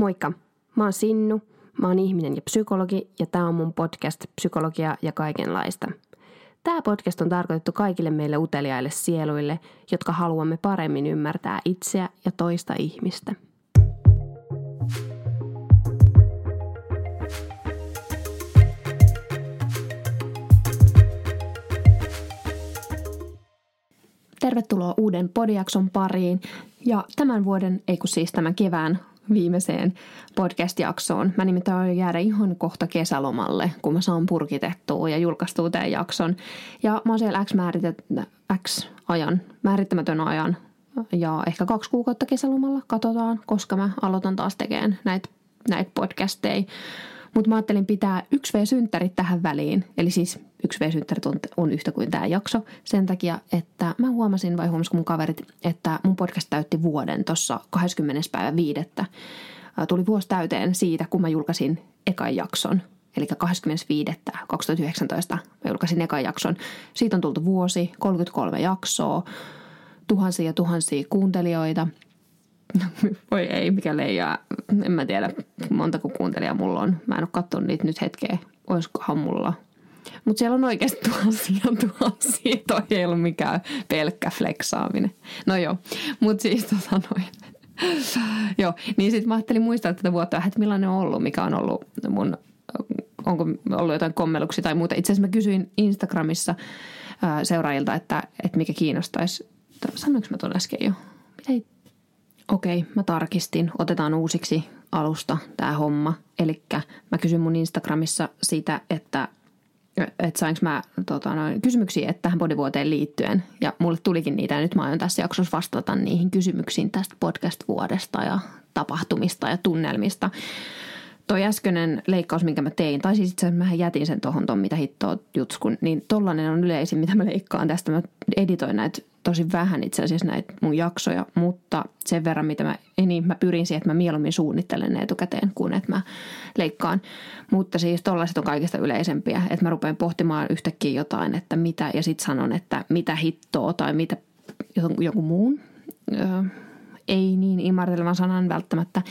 Moikka, mä oon Sinnu, mä oon ihminen ja psykologi ja tää on mun podcast Psykologia ja kaikenlaista. Tämä podcast on tarkoitettu kaikille meille uteliaille sieluille, jotka haluamme paremmin ymmärtää itseä ja toista ihmistä. Tervetuloa uuden podiakson pariin ja tämän vuoden, ei kun siis tämän kevään viimeiseen podcast-jaksoon. Mä nimittäin aion jäädä ihan kohta kesälomalle, kun mä saan purkitettua ja julkaistua tämän jakson. Ja mä oon siellä X, X ajan, määrittämätön ajan ja ehkä kaksi kuukautta kesälomalla. Katsotaan, koska mä aloitan taas tekemään näitä näit podcasteja. Mutta mä ajattelin pitää 1V-synttärit tähän väliin. Eli siis 1V-synttärit on, on yhtä kuin tämä jakso. Sen takia, että mä huomasin vai huomasiko mun kaverit, että mun podcast täytti vuoden tuossa 20. päivä viidettä. Tuli vuosi täyteen siitä, kun mä julkaisin ekan jakson. Eli 2019 mä julkaisin ekan jakson. Siitä on tultu vuosi, 33 jaksoa, tuhansia ja tuhansia kuuntelijoita – Voi ei, mikä leijaa. En mä tiedä, montako kuuntelijaa mulla on. Mä en ole katsonut niitä nyt hetkeä. Olisikohan mulla. Mutta siellä on oikeasti tuhansia tuhansia. Toi ei ollut mikään pelkkä fleksaaminen. No joo, mutta siis tota noin. joo, niin sitten mä ajattelin muistaa tätä vuotta että millainen on ollut, mikä on ollut mun, onko ollut jotain kommelluksia tai muuta. Itse asiassa mä kysyin Instagramissa seuraajilta, että, että mikä kiinnostaisi. Sanoinko mä tuon äsken jo? Mitä Okei, mä tarkistin. Otetaan uusiksi alusta tämä homma. Eli mä kysyn mun Instagramissa siitä, että että sainko mä tota, noin, kysymyksiä että tähän bodyvuoteen liittyen. Ja mulle tulikin niitä ja nyt mä aion tässä jaksossa vastata niihin kysymyksiin tästä podcast-vuodesta ja tapahtumista ja tunnelmista. Toi äskeinen leikkaus, minkä mä tein, tai siis itse asiassa mä jätin sen tuohon ton, mitä hittoa jutskun, niin tollanen on yleisin, mitä mä leikkaan tästä. Mä editoin näitä tosi vähän itse asiassa näitä mun jaksoja, mutta sen verran, mitä mä, niin mä pyrin siihen, että mä mieluummin suunnittelen ne etukäteen, kuin että mä leikkaan. Mutta siis tollaiset on kaikista yleisempiä, että mä rupean pohtimaan yhtäkkiä jotain, että mitä, ja sitten sanon, että mitä hittoa tai mitä joku muun öö, ei niin imartelevan sanan välttämättä.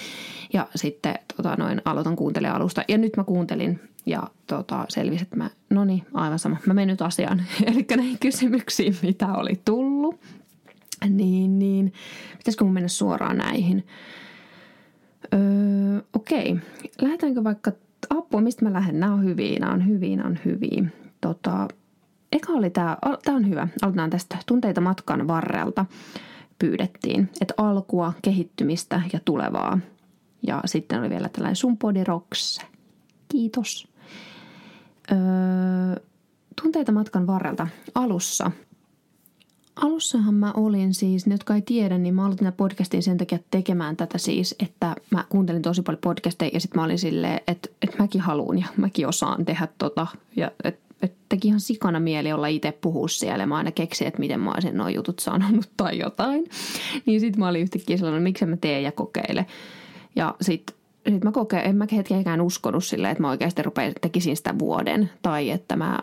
Ja sitten tota, noin, aloitan kuuntelemaan alusta. Ja nyt mä kuuntelin ja tota, selvisi, että mä, no niin, aivan sama. Mä menen nyt asiaan. Eli näihin kysymyksiin, mitä oli tullut. Niin, niin. Pitäisikö mun mennä suoraan näihin? Öö, okei. Lähdetäänkö vaikka apua, mistä mä lähden? Nämä on hyviä, nämä on hyviä, nämä on hyviä. Tota, eka oli tämä, tämä on hyvä. Aloitetaan tästä tunteita matkan varrelta pyydettiin. Että alkua, kehittymistä ja tulevaa. Ja sitten oli vielä tällainen sun body rocks. Kiitos. Öö, tunteita matkan varrelta alussa. Alussahan mä olin siis, ne jotka ei tiedä, niin mä aloitin podcastin sen takia tekemään tätä siis, että mä kuuntelin tosi paljon podcasteja ja sitten mä olin silleen, että, että mäkin haluan ja mäkin osaan tehdä tota. Ja että et teki ihan sikana mieli olla itse puhua siellä. Mä aina keksin, että miten mä olisin nuo jutut sanonut tai jotain. Niin sitten mä olin yhtäkkiä sellainen, miksi mä teen ja kokeile. Ja sitten sit mä kokeen, en mä hetkeäkään uskonut silleen, että mä oikeasti rupean, tekisin sitä vuoden. Tai että mä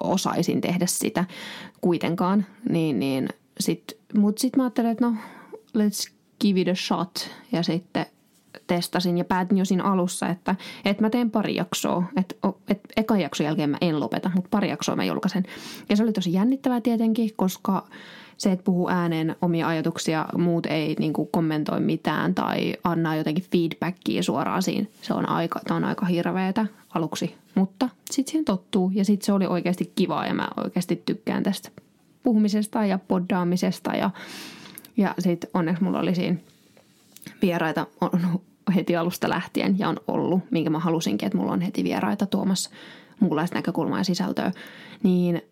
osaisin tehdä sitä kuitenkaan. Niin, niin sit, Mutta sitten mä ajattelin, että no let's give it a shot. Ja sitten testasin ja päätin jo siinä alussa, että, että mä teen pari jaksoa. Että, että ekan jakson jälkeen mä en lopeta, mutta pari jaksoa mä julkaisen. Ja se oli tosi jännittävää tietenkin, koska se, että puhuu ääneen omia ajatuksia, muut ei niin kuin kommentoi mitään tai anna jotenkin feedbackia suoraan siinä. Se on aika, on aika hirveetä aluksi, mutta sitten siihen tottuu ja sitten se oli oikeasti kivaa ja mä oikeasti tykkään tästä puhumisesta ja poddaamisesta ja, ja sitten onneksi mulla oli siinä vieraita on heti alusta lähtien ja on ollut, minkä mä halusinkin, että mulla on heti vieraita tuomassa muunlaista näkökulmaa ja sisältöä, niin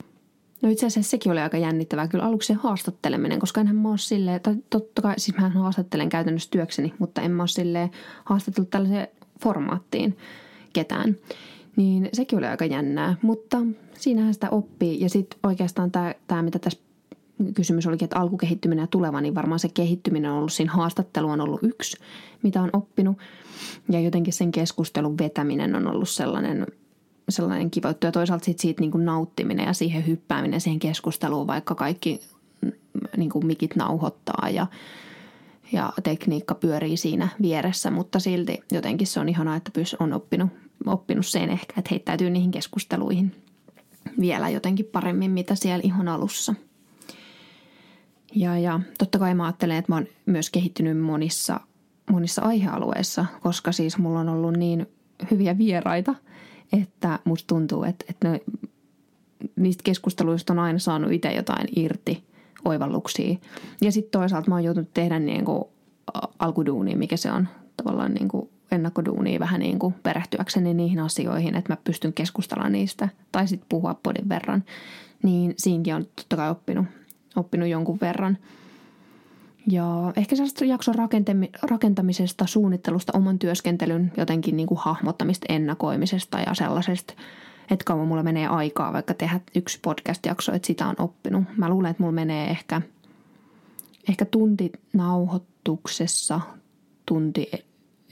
No itse asiassa sekin oli aika jännittävää kyllä aluksi se haastatteleminen, koska enhän mä ole silleen, tai totta kai siis mä haastattelen käytännössä työkseni, mutta en mä ole silleen haastatellut tällaiseen formaattiin ketään. Niin sekin oli aika jännää, mutta siinähän sitä oppii. Ja sitten oikeastaan tämä, mitä tässä kysymys olikin, että alkukehittyminen ja tuleva, niin varmaan se kehittyminen on ollut siinä haastattelu on ollut yksi, mitä on oppinut. Ja jotenkin sen keskustelun vetäminen on ollut sellainen, sellainen kiva juttu. Ja toisaalta sit siitä niin kuin nauttiminen ja siihen hyppääminen siihen keskusteluun, vaikka kaikki mm, niin kuin mikit nauhoittaa ja, ja tekniikka pyörii siinä vieressä, mutta silti jotenkin se on ihanaa, että on oppinut, oppinut sen ehkä, että heittäytyy niihin keskusteluihin vielä jotenkin paremmin, mitä siellä ihan alussa. Ja, ja totta kai mä ajattelen, että mä oon myös kehittynyt monissa, monissa aihealueissa, koska siis mulla on ollut niin hyviä vieraita, että musta tuntuu, että, että ne, niistä keskusteluista on aina saanut itse jotain irti, oivalluksia. Ja sitten toisaalta mä oon joutunut tehdä niin kuin alkuduunia, mikä se on tavallaan niin kuin ennakkoduunia vähän niin kuin perehtyäkseni niihin asioihin, että mä pystyn keskustelemaan niistä tai sitten puhua podin verran. Niin siinkin on totta kai oppinut, oppinut jonkun verran. Ja ehkä sellaista jakson rakentamisesta, suunnittelusta, oman työskentelyn jotenkin niin kuin hahmottamista, ennakoimisesta ja sellaisesta, että kauan mulla menee aikaa vaikka tehdä yksi podcast-jakso, että sitä on oppinut. Mä luulen, että mulla menee ehkä, ehkä tunti nauhoituksessa, tunti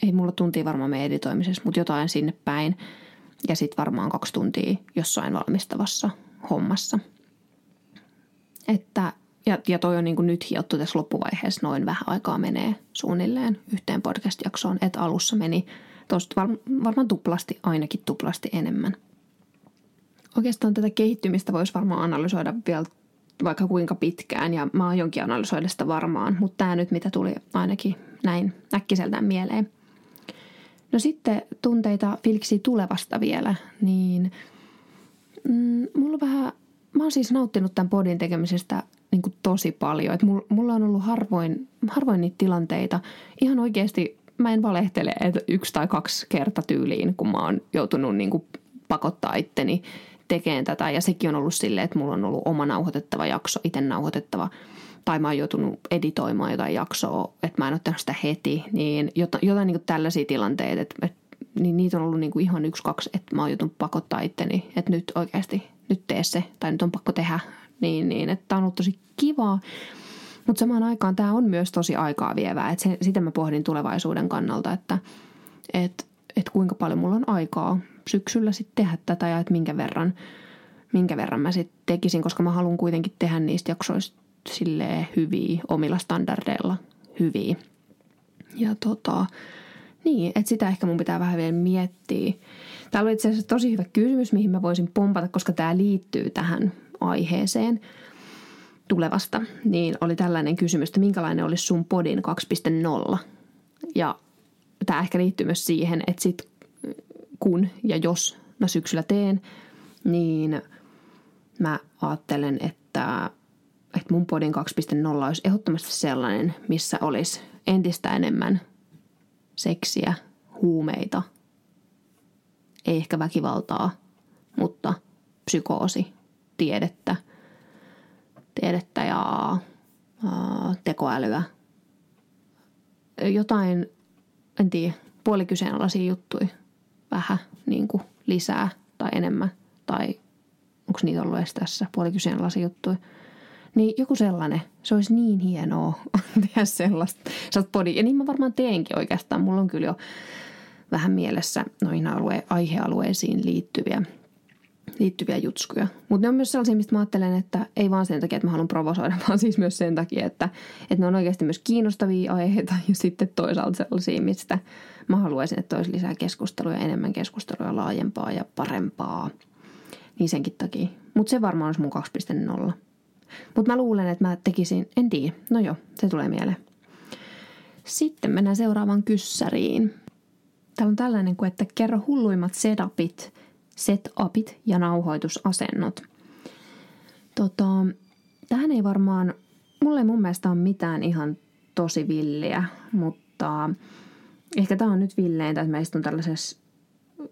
ei mulla tuntia varmaan meidän editoimisessa, mutta jotain sinne päin. Ja sitten varmaan kaksi tuntia jossain valmistavassa hommassa. Että, ja, ja toi on niin kuin nyt hiottu tässä loppuvaiheessa noin vähän aikaa menee suunnilleen yhteen podcast-jaksoon, että alussa meni tuosta var, varmaan tuplasti, ainakin tuplasti enemmän. Oikeastaan tätä kehittymistä voisi varmaan analysoida vielä vaikka kuinka pitkään ja mä jonkin analysoida sitä varmaan, mutta tämä nyt mitä tuli ainakin näin äkkiseltään mieleen – No sitten tunteita filiksi tulevasta vielä, niin mm, mulla vähän, mä oon siis nauttinut tämän podin tekemisestä niin kuin tosi paljon. Et mulla on ollut harvoin, harvoin niitä tilanteita. Ihan oikeasti mä en valehtele, että yksi tai kaksi kerta tyyliin, kun mä oon joutunut niin kuin pakottaa itteni tekemään tätä. Ja sekin on ollut silleen, että mulla on ollut oma nauhoitettava jakso, itse nauhoitettava – tai mä oon joutunut editoimaan jotain jaksoa, että mä en tehnyt sitä heti, niin jotain, jotain niin tällaisia tilanteita, että, että niin niitä on ollut niin kuin ihan yksi, kaksi, että mä oon joutunut pakottaa itteni, että nyt oikeasti, nyt tee se, tai nyt on pakko tehdä, niin, niin että tämä on ollut tosi kivaa. Mutta samaan aikaan tämä on myös tosi aikaa vievää, että sitä mä pohdin tulevaisuuden kannalta, että et, et kuinka paljon mulla on aikaa syksyllä sitten tehdä tätä ja että minkä verran, minkä verran mä sitten tekisin, koska mä haluan kuitenkin tehdä niistä jaksoista silleen hyviä, omilla standardeilla hyviä. Ja tota, niin, että sitä ehkä mun pitää vähän vielä miettiä. Täällä oli itse asiassa tosi hyvä kysymys, mihin mä voisin pompata, koska tämä liittyy tähän aiheeseen tulevasta. Niin oli tällainen kysymys, että minkälainen olisi sun podin 2.0? Ja tämä ehkä liittyy myös siihen, että sit kun ja jos mä syksyllä teen, niin mä ajattelen, että että mun podin 2.0 olisi ehdottomasti sellainen, missä olisi entistä enemmän seksiä, huumeita, ei ehkä väkivaltaa, mutta psykoosi, tiedettä, tiedettä ja ää, tekoälyä. Jotain, en tiedä, puolikyseenalaisia juttuja vähän niin kuin lisää tai enemmän. Tai onko niitä ollut edes tässä puolikyseenalaisia juttuja – niin joku sellainen, se olisi niin hienoa tehdä sellaista, sellaista body. Ja niin mä varmaan teenkin oikeastaan. Mulla on kyllä jo vähän mielessä noihin alue, aihealueisiin liittyviä, liittyviä jutskuja. Mutta ne on myös sellaisia, mistä mä ajattelen, että ei vaan sen takia, että mä haluan provosoida, vaan siis myös sen takia, että, että ne on oikeasti myös kiinnostavia aiheita ja sitten toisaalta sellaisia, mistä mä haluaisin, että olisi lisää keskustelua, enemmän keskustelua, laajempaa ja parempaa. Niin senkin takia. Mutta se varmaan olisi mun 2.0. Mutta mä luulen, että mä tekisin, en tiedä, no joo, se tulee mieleen. Sitten mennään seuraavaan kyssäriin. Täällä on tällainen kuin, että kerro hulluimmat setupit, setupit ja nauhoitusasennot. Tota, tähän ei varmaan, mulle ei mun mielestä ole mitään ihan tosi villiä, mutta ehkä tämä on nyt villeintä, että mä istun tällaisessa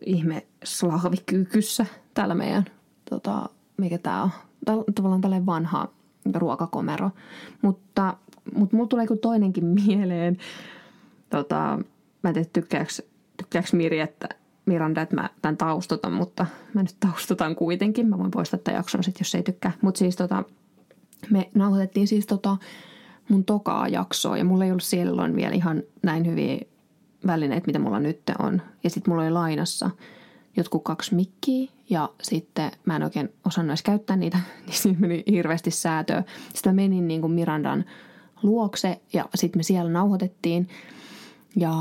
ihme slaavikyykyssä täällä meidän, tota, mikä tää on, tavallaan tällainen vanha ruokakomero. Mutta, mutta mulla tulee kuin toinenkin mieleen. Tota, mä en tiedä, tykkääks, tykkääks Miri, että Miranda, että mä tämän taustutan, mutta mä nyt taustutan kuitenkin. Mä voin poistaa tämän jakson sit, jos ei tykkää. Mutta siis tota, me nauhoitettiin siis tota mun tokaa jaksoa ja mulla ei ollut silloin vielä ihan näin hyviä välineitä, mitä mulla nyt on. Ja sitten mulla oli lainassa – jotkut kaksi mikkiä ja sitten mä en oikein osannut edes käyttää niitä, niin siinä meni hirveästi säätöä. Sitten mä menin niin kuin Mirandan luokse ja sitten me siellä nauhoitettiin. Ja,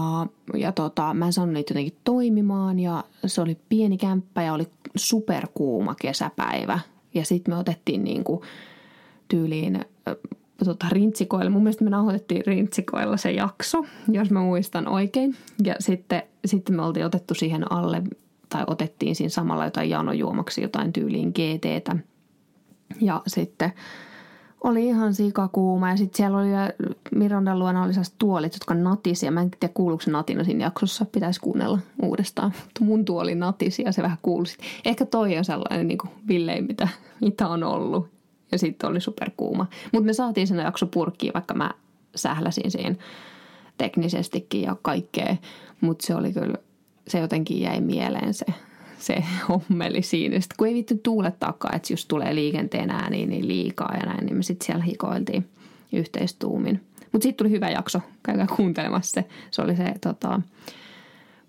ja tota, mä en saanut niitä jotenkin toimimaan ja se oli pieni kämppä ja oli superkuuma kesäpäivä. Ja sitten me otettiin niinku tyyliin tota, rintsikoilla. Mun mielestä me nauhoitettiin rintsikoilla se jakso, jos mä muistan oikein. Ja sitten, sitten me oltiin otettu siihen alle, tai otettiin siinä samalla jotain janojuomaksi, jotain tyyliin GTtä. Ja sitten oli ihan sikakuuma ja sitten siellä oli Mirandan luona oli tuolit, jotka natisi ja mä en tiedä kuuluuko se natina siinä jaksossa, pitäisi kuunnella uudestaan. Mutta mun tuoli natisi ja se vähän kuulsi. Ehkä toi on sellainen niin kuin villein, mitä, mitä on ollut ja sitten oli superkuuma. Mutta me saatiin sen jakso purkkiin, vaikka mä sähläsin siinä teknisestikin ja kaikkea, mutta se oli kyllä, se jotenkin jäi mieleen se, se hommeli siinä. Sitten kun ei vittu tuulettaakaan, että just tulee liikenteen ääniin niin liikaa ja näin, niin me sitten siellä hikoiltiin yhteistuumin. Mutta sitten tuli hyvä jakso, käykää kuuntelemassa se. Se oli se tota,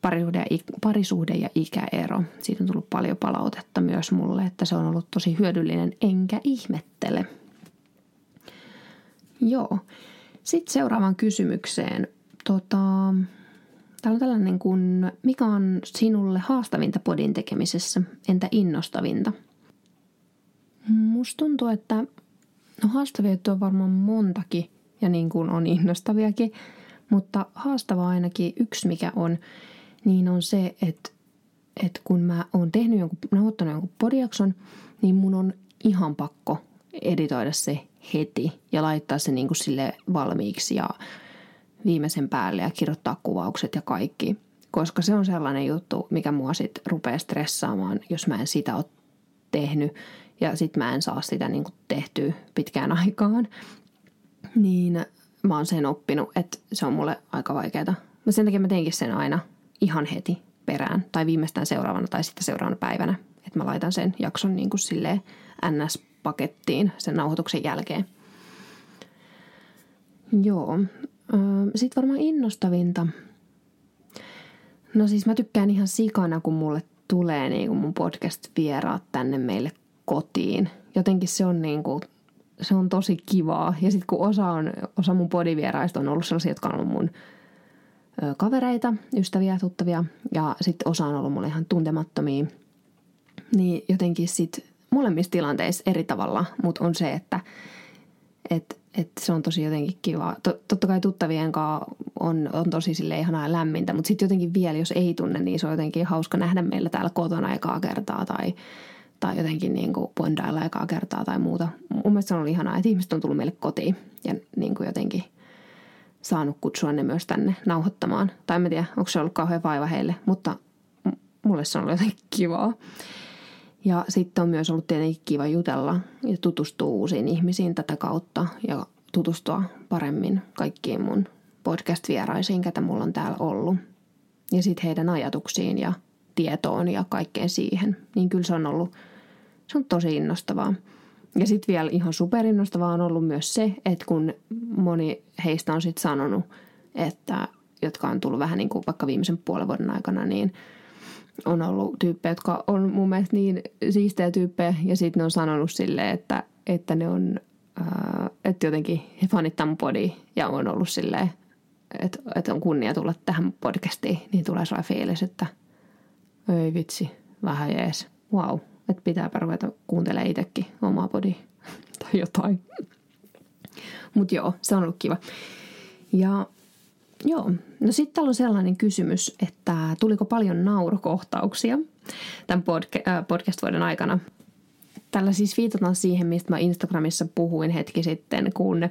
parisuhde ja, parisuhde ja ikäero. Siitä on tullut paljon palautetta myös mulle, että se on ollut tosi hyödyllinen, enkä ihmettele. Joo. Sitten seuraavaan kysymykseen. Tota, täällä on tällainen kuin, mikä on sinulle haastavinta podin tekemisessä, entä innostavinta? Musta tuntuu, että no haastavia on varmaan montakin ja niin kuin on innostaviakin, mutta haastava ainakin yksi, mikä on, niin on se, että, että kun mä oon tehnyt jonkun, nauhoittanut jonkun podiakson, niin mun on ihan pakko editoida se heti ja laittaa se niin kuin sille valmiiksi ja viimeisen päälle ja kirjoittaa kuvaukset ja kaikki. Koska se on sellainen juttu, mikä mua sitten rupeaa stressaamaan, jos mä en sitä ole tehnyt ja sitten mä en saa sitä niin kuin tehtyä pitkään aikaan. Niin mä oon sen oppinut, että se on mulle aika vaikeaa. Mä sen takia mä teinkin sen aina ihan heti perään tai viimeistään seuraavana tai sitten seuraavana päivänä. Että mä laitan sen jakson niin kuin silleen NS-pakettiin sen nauhoituksen jälkeen. Joo. Sitten varmaan innostavinta. No siis mä tykkään ihan sikana, kun mulle tulee niin kuin mun podcast-vieraat tänne meille kotiin. Jotenkin se on niin kuin, se on tosi kivaa. Ja sitten kun osa, on, osa mun podivieraista on ollut sellaisia, jotka on ollut mun kavereita, ystäviä, tuttavia ja sitten osa on ollut mulle ihan tuntemattomia. Niin jotenkin sitten molemmissa tilanteissa eri tavalla, mutta on se, että et, et se on tosi jotenkin kiva. Totta kai tuttavien kanssa on, on tosi sille ihanaa lämmintä, mutta sitten jotenkin vielä, jos ei tunne, niin se on jotenkin hauska nähdä meillä täällä kotona ekaa kertaa tai, tai jotenkin niin kuin bondailla ekaa kertaa tai muuta. Mun mielestä se on ollut ihanaa, että ihmiset on tullut meille kotiin ja niin kuin jotenkin – saanut kutsua ne myös tänne nauhoittamaan. Tai en tiedä, onko se ollut kauhean vaiva heille, mutta mulle se on ollut jotenkin kivaa. Ja sitten on myös ollut tietenkin kiva jutella ja tutustua uusiin ihmisiin tätä kautta ja tutustua paremmin kaikkiin mun podcast-vieraisiin, ketä mulla on täällä ollut. Ja sitten heidän ajatuksiin ja tietoon ja kaikkeen siihen. Niin kyllä se on ollut, se on tosi innostavaa. Ja sitten vielä ihan superinnostavaa on ollut myös se, että kun moni heistä on sitten sanonut, että jotka on tullut vähän niin kuin vaikka viimeisen puolen vuoden aikana, niin on ollut tyyppejä, jotka on mun mielestä niin siistejä tyyppejä ja sitten ne on sanonut silleen, että, että ne on, ää, että jotenkin he fanittaa mun podi ja on ollut silleen, että, että on kunnia tulla tähän podcastiin, niin tulee sellainen fiilis, että ei vitsi, vähän jees, wow, että pitääpä ruveta kuuntelemaan itsekin omaa podi tai jotain. Mutta joo, se on ollut kiva. Ja joo, no sitten täällä on sellainen kysymys, että tuliko paljon naurukohtauksia tämän podca- äh, podcast-vuoden aikana. Tällä siis viitataan siihen, mistä mä Instagramissa puhuin hetki sitten, kun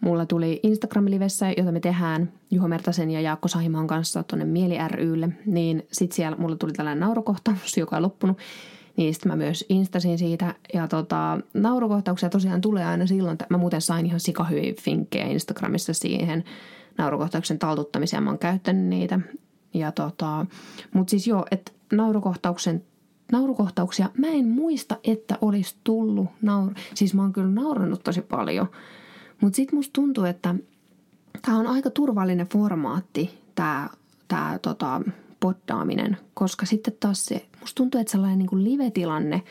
mulla tuli Instagram-livessä, jota me tehdään Juho Mertasen ja Jaakko Sahimaan kanssa tuonne Mieli rylle, niin sitten siellä mulla tuli tällainen naurukohtaus, joka on loppunut niin sitten mä myös instasin siitä. Ja tota, naurukohtauksia tosiaan tulee aina silloin, että mä muuten sain ihan sikahyviä finkkejä Instagramissa siihen naurukohtauksen taltuttamiseen. Mä oon käyttänyt niitä. Ja tota, mutta siis joo, että naurukohtauksen naurukohtauksia. Mä en muista, että olisi tullut nauru. Siis mä oon kyllä naurannut tosi paljon. Mutta sitten musta tuntuu, että tämä on aika turvallinen formaatti, tämä tää, tota, poddaaminen, koska sitten taas se, musta tuntuu, että sellainen niin kuin live-tilanne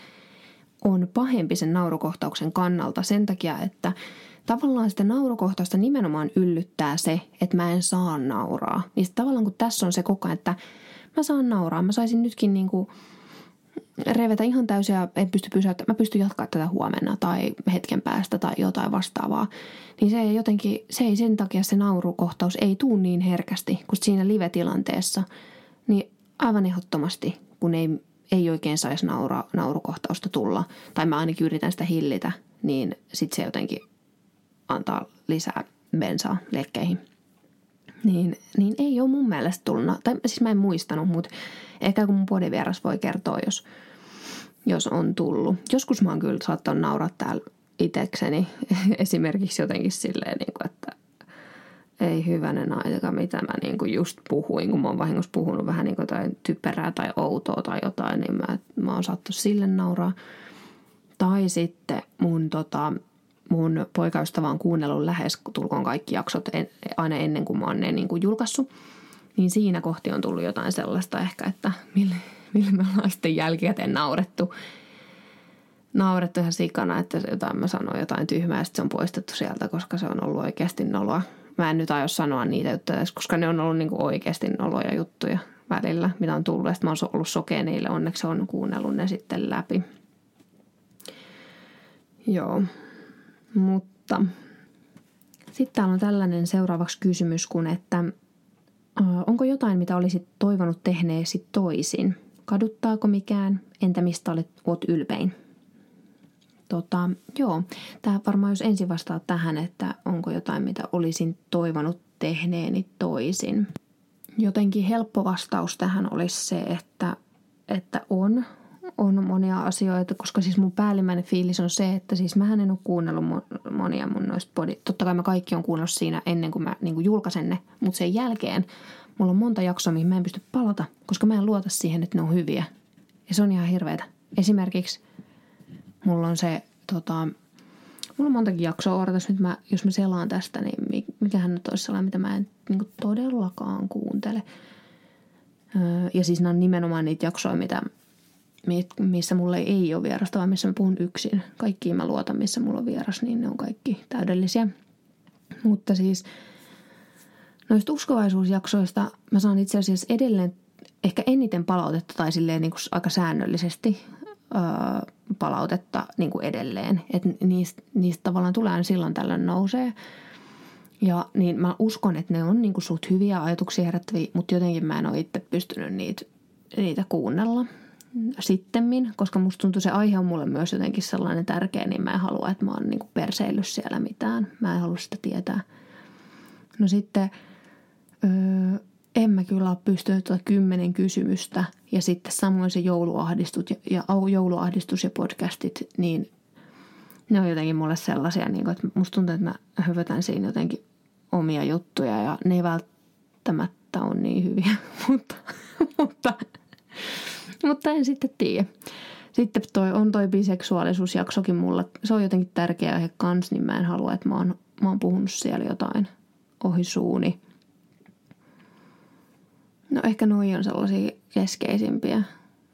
on pahempi sen naurukohtauksen kannalta sen takia, että tavallaan sitä naurukohtausta nimenomaan yllyttää se, että mä en saa nauraa. Niin tavallaan kun tässä on se koko ajan, että mä saan nauraa. Mä saisin nytkin niinku revetä ihan täysin ja en pysty pysäyttämään. Mä pystyn jatkaa tätä huomenna tai hetken päästä tai jotain vastaavaa. Niin se ei jotenkin, se ei sen takia se naurukohtaus ei tuu niin herkästi kuin siinä live-tilanteessa. Niin aivan ehdottomasti, kun ei, ei oikein saisi naura, naurukohtausta tulla, tai mä ainakin yritän sitä hillitä, niin sitten se jotenkin antaa lisää bensaa lekkeihin. Niin, niin ei ole mun mielestä tullut, tai siis mä en muistanut, mutta ehkä kun mun podivieras voi kertoa, jos, jos on tullut. Joskus mä oon kyllä saattanut nauraa täällä itekseni esimerkiksi jotenkin silleen, niin kuin, että ei hyvänen aika, mitä mä niin kuin just puhuin, kun mä oon vahingossa puhunut vähän niin kuin jotain typerää tai outoa tai jotain, niin mä, mä oon saattu sille nauraa. Tai sitten mun, tota, mun poikaystävä on kuunnellut lähes tulkoon kaikki jaksot en, aina ennen kuin mä oon ne niin kuin julkaissut. Niin siinä kohti on tullut jotain sellaista ehkä, että mille, mille me ollaan sitten jälkikäteen naurettu. Naurettu ihan sikana, että jotain mä sanoin jotain tyhmää ja se on poistettu sieltä, koska se on ollut oikeasti noloa. Mä en nyt aio sanoa niitä juttuja koska ne on ollut niin kuin oikeasti noloja juttuja välillä, mitä on tullut. Ja mä oon ollut sokea niille, onneksi on kuunnellut ne sitten läpi. Joo, mutta sitten täällä on tällainen seuraavaksi kysymys, kun että onko jotain, mitä olisit toivonut tehneesi toisin? Kaduttaako mikään? Entä mistä olet, oot ylpein? Tota, joo, tämä varmaan jos ensin vastaa tähän, että onko jotain, mitä olisin toivonut tehneeni toisin. Jotenkin helppo vastaus tähän olisi se, että, että on, on monia asioita, koska siis mun päällimmäinen fiilis on se, että siis mä en ole kuunnellut monia mun noista body. Totta kai mä kaikki on kuunnellut siinä ennen kuin mä niin kuin julkaisen ne, mutta sen jälkeen mulla on monta jaksoa, mihin mä en pysty palata, koska mä en luota siihen, että ne on hyviä. Ja se on ihan hirveetä. Esimerkiksi mulla on se, tota, mulla on montakin jaksoa odotas nyt, mä, jos mä selaan tästä, niin mikähän nyt olisi sellainen, mitä mä en niin kuin todellakaan kuuntele. Öö, ja siis nämä on nimenomaan niitä jaksoja, mitä, missä mulle ei ole vierasta, vaan missä mä puhun yksin. Kaikkiin mä luotan, missä mulla on vieras, niin ne on kaikki täydellisiä. Mutta siis noista uskovaisuusjaksoista mä saan itse asiassa edelleen ehkä eniten palautetta tai silleen niin kuin aika säännöllisesti öö, palautetta niin kuin edelleen. Että niistä, niistä tavallaan tulee aina silloin tällöin nousee. Ja niin mä uskon, että ne on niin kuin suht hyviä ajatuksia herättäviä, mutta jotenkin mä en ole itse pystynyt niitä, niitä kuunnella sittemmin, koska musta tuntuu se aihe on mulle myös jotenkin sellainen tärkeä, niin mä en halua, että mä oon niin perseillyt siellä mitään. Mä en halua sitä tietää. No sitten öö, en mä kyllä ole pystynyt tuota kymmenen kysymystä ja sitten samoin se jouluahdistus ja, ja jouluahdistus ja podcastit, niin ne on jotenkin mulle sellaisia, niin kuin, että musta tuntuu, että mä hyvätän siinä jotenkin omia juttuja ja ne ei välttämättä ole niin hyviä, mutta, mutta, mutta en sitten tiedä. Sitten toi, on toi biseksuaalisuusjaksokin mulla. Se on jotenkin tärkeä aihe kans, niin mä en halua, että mä oon, mä oon puhunut siellä jotain ohi suuni – No ehkä noi on sellaisia keskeisimpiä.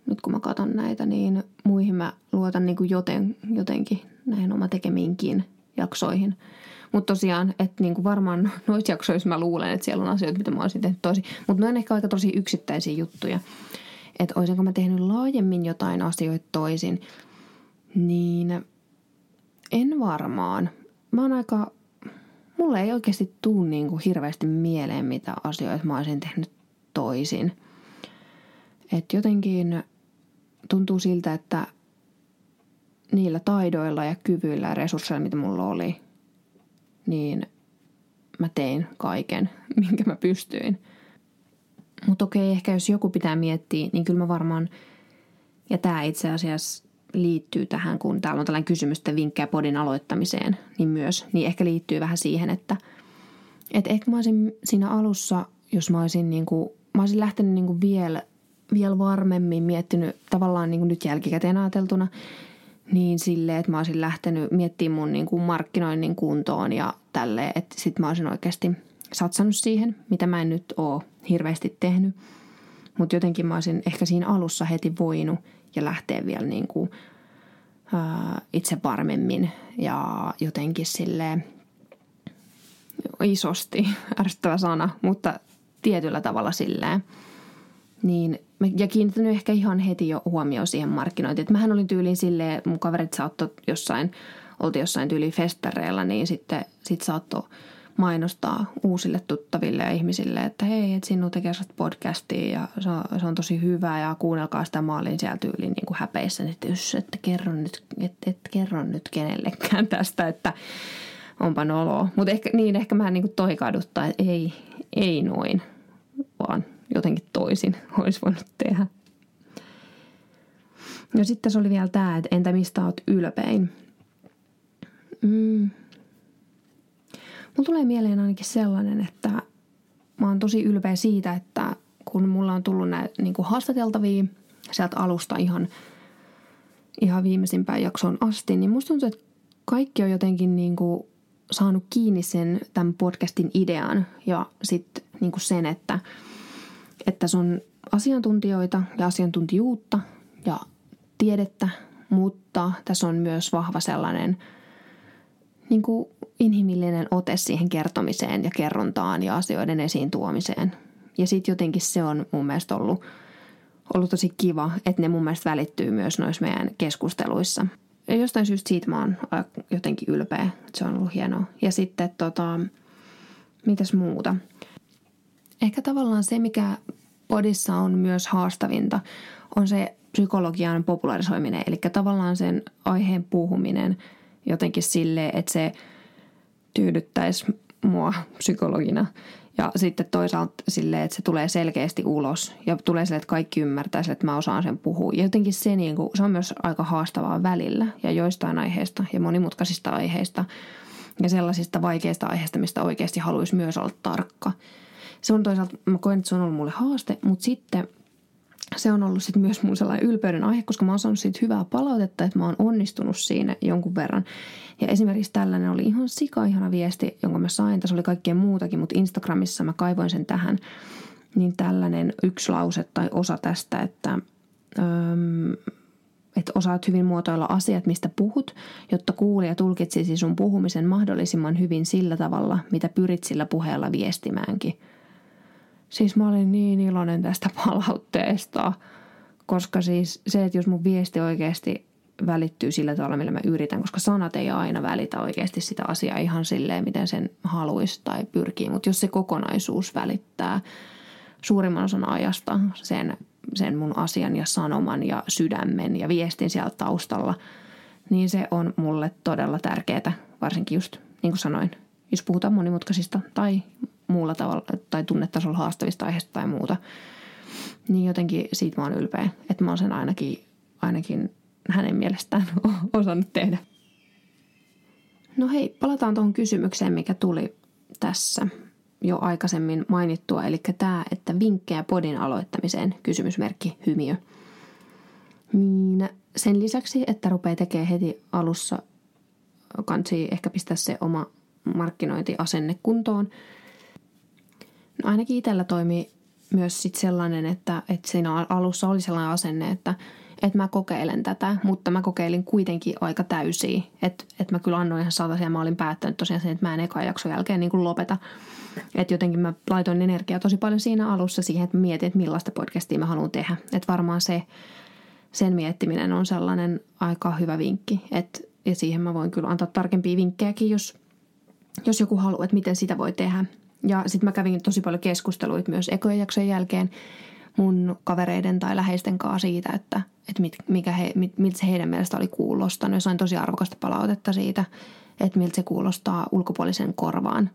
Nyt kun mä katson näitä, niin muihin mä luotan niin kuin joten, jotenkin näihin oma tekemiinkin jaksoihin. Mutta tosiaan, että niin varmaan noissa jaksoissa mä luulen, että siellä on asioita, mitä mä tehnyt toisin. Mutta ne on ehkä aika tosi yksittäisiä juttuja. Että olisinko mä tehnyt laajemmin jotain asioita toisin, niin en varmaan. Mä oon aika, mulle ei oikeasti tuu niin kuin hirveästi mieleen, mitä asioita mä olisin tehnyt toisin. Et jotenkin tuntuu siltä, että niillä taidoilla ja kyvyillä ja resursseilla, mitä mulla oli, niin mä tein kaiken, minkä mä pystyin. Mutta okei, ehkä jos joku pitää miettiä, niin kyllä mä varmaan, ja tämä itse asiassa liittyy tähän, kun täällä on tällainen kysymys, että vinkkejä podin aloittamiseen, niin myös, niin ehkä liittyy vähän siihen, että, että ehkä mä olisin siinä alussa, jos mä olisin niin kuin mä olisin lähtenyt niin kuin vielä, vielä varmemmin miettinyt tavallaan niin kuin nyt jälkikäteen ajateltuna, niin silleen, että mä olisin lähtenyt miettimään mun niin kuin markkinoinnin kuntoon ja tälleen, että sit mä olisin oikeasti satsannut siihen, mitä mä en nyt oo hirveästi tehnyt. Mutta jotenkin mä olisin ehkä siinä alussa heti voinut ja lähteä vielä niin kuin, ää, itse varmemmin ja jotenkin sille isosti, ärsyttävä sana, mutta tietyllä tavalla silleen. Niin, ja kiinnittänyt ehkä ihan heti jo huomioon siihen markkinointiin. Että mähän olin tyyliin silleen, mun kaverit saattoi jossain, oltiin jossain tyyliin festareilla, niin sitten sit saattoi mainostaa uusille tuttaville ja ihmisille, että hei, että sinun tekee podcastia ja se on, se on tosi hyvä ja kuunnelkaa sitä. Mä olin siellä tyyliin niin kuin häpeissä, että jos et kerro nyt, et, et kerro nyt kenellekään tästä, että onpa noloa. Mutta ehkä, niin ehkä mä niin kuin toikauduttaa, että ei, ei noin, vaan jotenkin toisin olisi voinut tehdä. Ja sitten se oli vielä tämä, että entä mistä oot ylpein? Mm. Mulla tulee mieleen ainakin sellainen, että mä oon tosi ylpeä siitä, että kun mulla on tullut näitä niin haastateltavia sieltä alusta ihan, ihan viimeisimpään jaksoon asti, niin musta tuntuu, että kaikki on jotenkin niin kuin saanut kiinni sen tämän podcastin idean ja sitten niin sen, että, että se on asiantuntijoita ja asiantuntijuutta ja tiedettä, mutta tässä on myös vahva sellainen niin kuin inhimillinen ote siihen kertomiseen ja kerrontaan ja asioiden esiin tuomiseen. Ja sitten jotenkin se on mun mielestä ollut, ollut tosi kiva, että ne mun mielestä välittyy myös noissa meidän keskusteluissa. Ja jostain syystä siitä mä oon jotenkin ylpeä, että se on ollut hienoa. Ja sitten tota, mitäs muuta? Ehkä tavallaan se, mikä podissa on myös haastavinta, on se psykologian popularisoiminen. Eli tavallaan sen aiheen puhuminen jotenkin silleen, että se – tyydyttäisi mua psykologina. Ja sitten toisaalta silleen, että se tulee selkeästi ulos ja tulee sille, että kaikki ymmärtäisivät, että mä osaan sen puhua. Ja jotenkin se, niin kuin, se on myös aika haastavaa välillä ja joistain aiheista ja monimutkaisista aiheista ja sellaisista vaikeista aiheista, mistä oikeasti haluaisi myös olla tarkka. Se on toisaalta, mä koen, että se on ollut mulle haaste, mutta sitten se on ollut sitten myös mun sellainen ylpeyden aihe, koska mä oon saanut siitä hyvää palautetta, että mä oon onnistunut siinä jonkun verran. Ja esimerkiksi tällainen oli ihan sika-ihana viesti, jonka mä sain. Tässä oli kaikkea muutakin, mutta Instagramissa mä kaivoin sen tähän. Niin tällainen yksi lause tai osa tästä, että, öm, että osaat hyvin muotoilla asiat, mistä puhut, jotta kuulija tulkitsisi sun puhumisen mahdollisimman hyvin sillä tavalla, mitä pyrit sillä puheella viestimäänkin. Siis mä olin niin iloinen tästä palautteesta, koska siis se, että jos mun viesti oikeasti välittyy sillä tavalla, millä mä yritän, koska sanat ei aina välitä oikeasti sitä asiaa ihan silleen, miten sen haluaisi tai pyrkii. Mutta jos se kokonaisuus välittää suurimman osan ajasta sen, sen mun asian ja sanoman ja sydämen ja viestin sieltä taustalla, niin se on mulle todella tärkeää, varsinkin just niin kuin sanoin, jos puhutaan monimutkaisista tai muulla tavalla tai tunnetasolla haastavista aiheista tai muuta. Niin jotenkin siitä mä oon ylpeä, että mä oon sen ainakin, ainakin hänen mielestään osannut tehdä. No hei, palataan tuohon kysymykseen, mikä tuli tässä jo aikaisemmin mainittua, eli tämä, että vinkkejä podin aloittamiseen, kysymysmerkki hymiö. Niin sen lisäksi, että rupeaa tekemään heti alussa, kansi ehkä pistää se oma markkinointiasenne kuntoon. No ainakin itsellä toimii myös sit sellainen, että, että siinä alussa oli sellainen asenne, että – että mä kokeilen tätä, mutta mä kokeilin kuitenkin aika täysiä. Että et mä kyllä annoin ihan satasia ja mä olin päättänyt tosiaan sen, että mä en eka jakson jälkeen niin kuin lopeta. Että jotenkin mä laitoin energiaa tosi paljon siinä alussa siihen, että mietin, että millaista podcastia mä haluan tehdä. Että varmaan se, sen miettiminen on sellainen aika hyvä vinkki. Et, ja siihen mä voin kyllä antaa tarkempia vinkkejäkin, jos, jos joku haluaa, että miten sitä voi tehdä. Ja sitten mä kävin tosi paljon keskusteluita myös ekojen jälkeen mun kavereiden tai läheisten kanssa siitä, että, että mit, mikä he, mit, miltä se heidän mielestä oli kuulostanut. Ja sain tosi arvokasta palautetta siitä, että miltä se kuulostaa ulkopuolisen korvaan.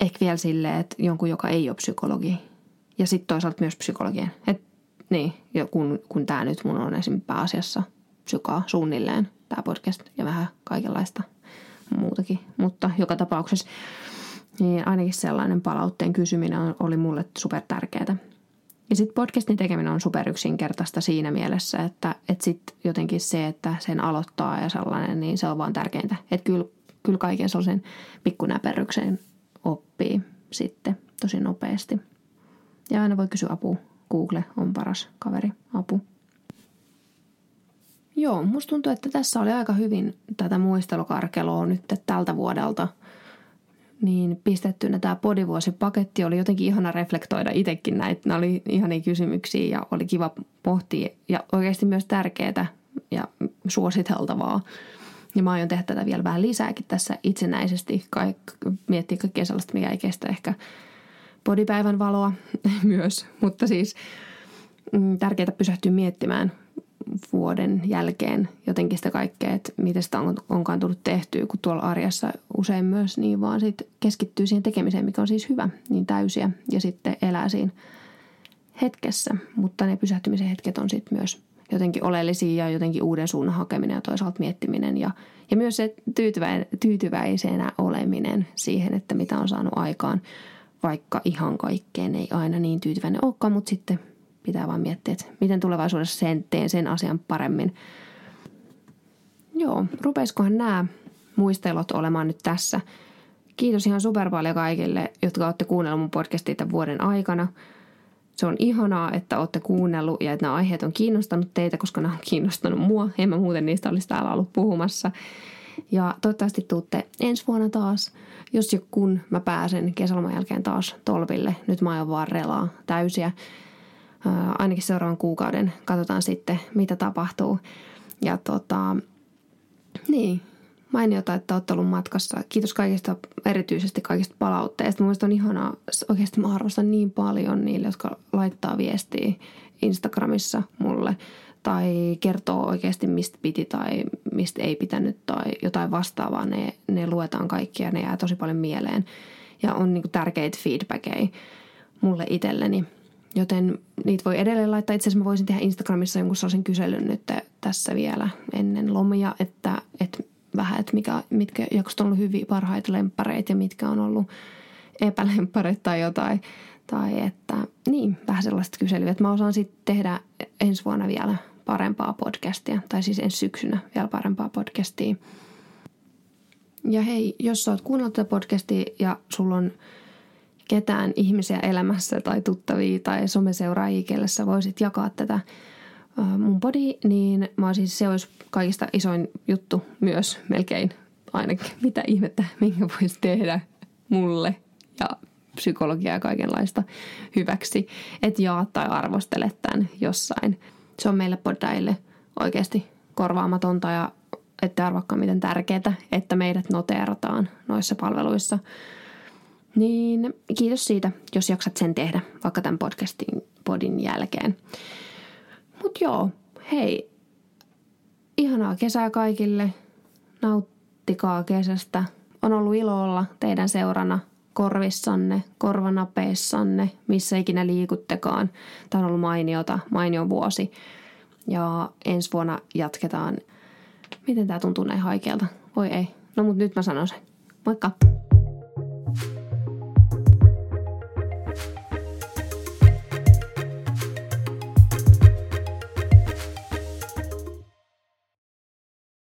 Ehkä vielä silleen, että jonkun, joka ei ole psykologi. Ja sitten toisaalta myös psykologien. Et, niin, ja kun, kun tämä nyt mun on esimerkiksi pääasiassa psykaa suunnilleen, tämä podcast ja vähän kaikenlaista muutakin. Mutta joka tapauksessa niin ainakin sellainen palautteen kysyminen oli mulle super tärkeää. Ja sitten podcastin tekeminen on super yksinkertaista siinä mielessä, että, että sitten jotenkin se, että sen aloittaa ja sellainen, niin se on vaan tärkeintä. Että kyllä, kyllä kaiken sellaisen pikkunäperryksen oppii sitten tosi nopeasti. Ja aina voi kysyä apua. Google on paras kaveri apu. Joo, musta tuntuu, että tässä oli aika hyvin tätä muistelukarkeloa nyt tältä vuodelta niin pistettynä tämä podivuosipaketti oli jotenkin ihana reflektoida itsekin näitä. Nämä oli ihania kysymyksiä ja oli kiva pohtia ja oikeasti myös tärkeää ja suositeltavaa. Ja mä aion tehdä tätä vielä vähän lisääkin tässä itsenäisesti, kaik, miettiä kaikkea sellaista, mikä ei kestä ehkä podipäivän valoa myös. Mutta siis mm, tärkeää pysähtyä miettimään vuoden jälkeen jotenkin sitä kaikkea, että miten sitä on, onkaan tullut tehtyä, kun tuolla arjessa usein myös niin vaan sit keskittyy siihen tekemiseen, mikä on siis hyvä, niin täysiä ja sitten elää siinä hetkessä. Mutta ne pysähtymisen hetket on sitten myös jotenkin oleellisia ja jotenkin uuden suunnan hakeminen ja toisaalta miettiminen ja, ja myös se tyytyvä, tyytyväisenä oleminen siihen, että mitä on saanut aikaan, vaikka ihan kaikkeen ei aina niin tyytyväinen olekaan, mutta sitten pitää vaan miettiä, että miten tulevaisuudessa sen teen sen asian paremmin. Joo, rupeisikohan nämä muistelot olemaan nyt tässä. Kiitos ihan super paljon kaikille, jotka olette kuunnelleet mun podcastia tämän vuoden aikana. Se on ihanaa, että olette kuunnellut ja että nämä aiheet on kiinnostanut teitä, koska nämä on kiinnostanut mua. En mä muuten niistä olisi täällä ollut puhumassa. Ja toivottavasti tuutte ensi vuonna taas, jos ja kun mä pääsen kesäloman jälkeen taas tolville. Nyt mä aion vaan relaa täysiä ainakin seuraavan kuukauden. Katsotaan sitten, mitä tapahtuu. Ja tota, niin, mainiota, että olette ollut matkassa. Kiitos kaikista, erityisesti kaikista palautteista. Mielestäni on ihanaa, oikeasti mä arvostan niin paljon niille, jotka laittaa viestiä Instagramissa mulle tai kertoo oikeasti mistä piti tai mistä ei pitänyt tai jotain vastaavaa. Ne, ne luetaan kaikki ja ne jää tosi paljon mieleen. Ja on niin tärkeitä feedbackeja mulle itselleni – Joten niitä voi edelleen laittaa. Itse asiassa mä voisin tehdä Instagramissa jonkun sellaisen kyselyn nyt tässä vielä ennen lomia, että, että vähän, että mikä, mitkä jakset on ollut hyviä parhaita lempareita ja mitkä on ollut epälemppareita tai jotain. Tai että niin, vähän sellaista kyselyä, että mä osaan sitten tehdä ensi vuonna vielä parempaa podcastia, tai siis ensi syksynä vielä parempaa podcastia. Ja hei, jos sä oot kuunnellut tätä podcastia ja sulla on ketään ihmisiä elämässä tai tuttavia tai someseuraajia, kelle sä voisit jakaa tätä mun body, niin mä siis, se olisi kaikista isoin juttu myös melkein ainakin. Mitä ihmettä, minkä voisi tehdä mulle ja psykologiaa ja kaikenlaista hyväksi, että jaa tai arvostele tämän jossain. Se on meille podaille oikeasti korvaamatonta ja ette arvakkaan miten tärkeää, että meidät noteerataan noissa palveluissa – niin kiitos siitä, jos jaksat sen tehdä, vaikka tämän podcastin podin jälkeen. Mut joo, hei, ihanaa kesää kaikille. Nauttikaa kesästä. On ollut ilo olla teidän seurana korvissanne, korvanapeissanne, missä ikinä liikuttekaan. Tämä on ollut mainiota, mainio vuosi. Ja ensi vuonna jatketaan. Miten tämä tuntuu näin haikealta? Voi ei. No mut nyt mä sanon sen. Moikka!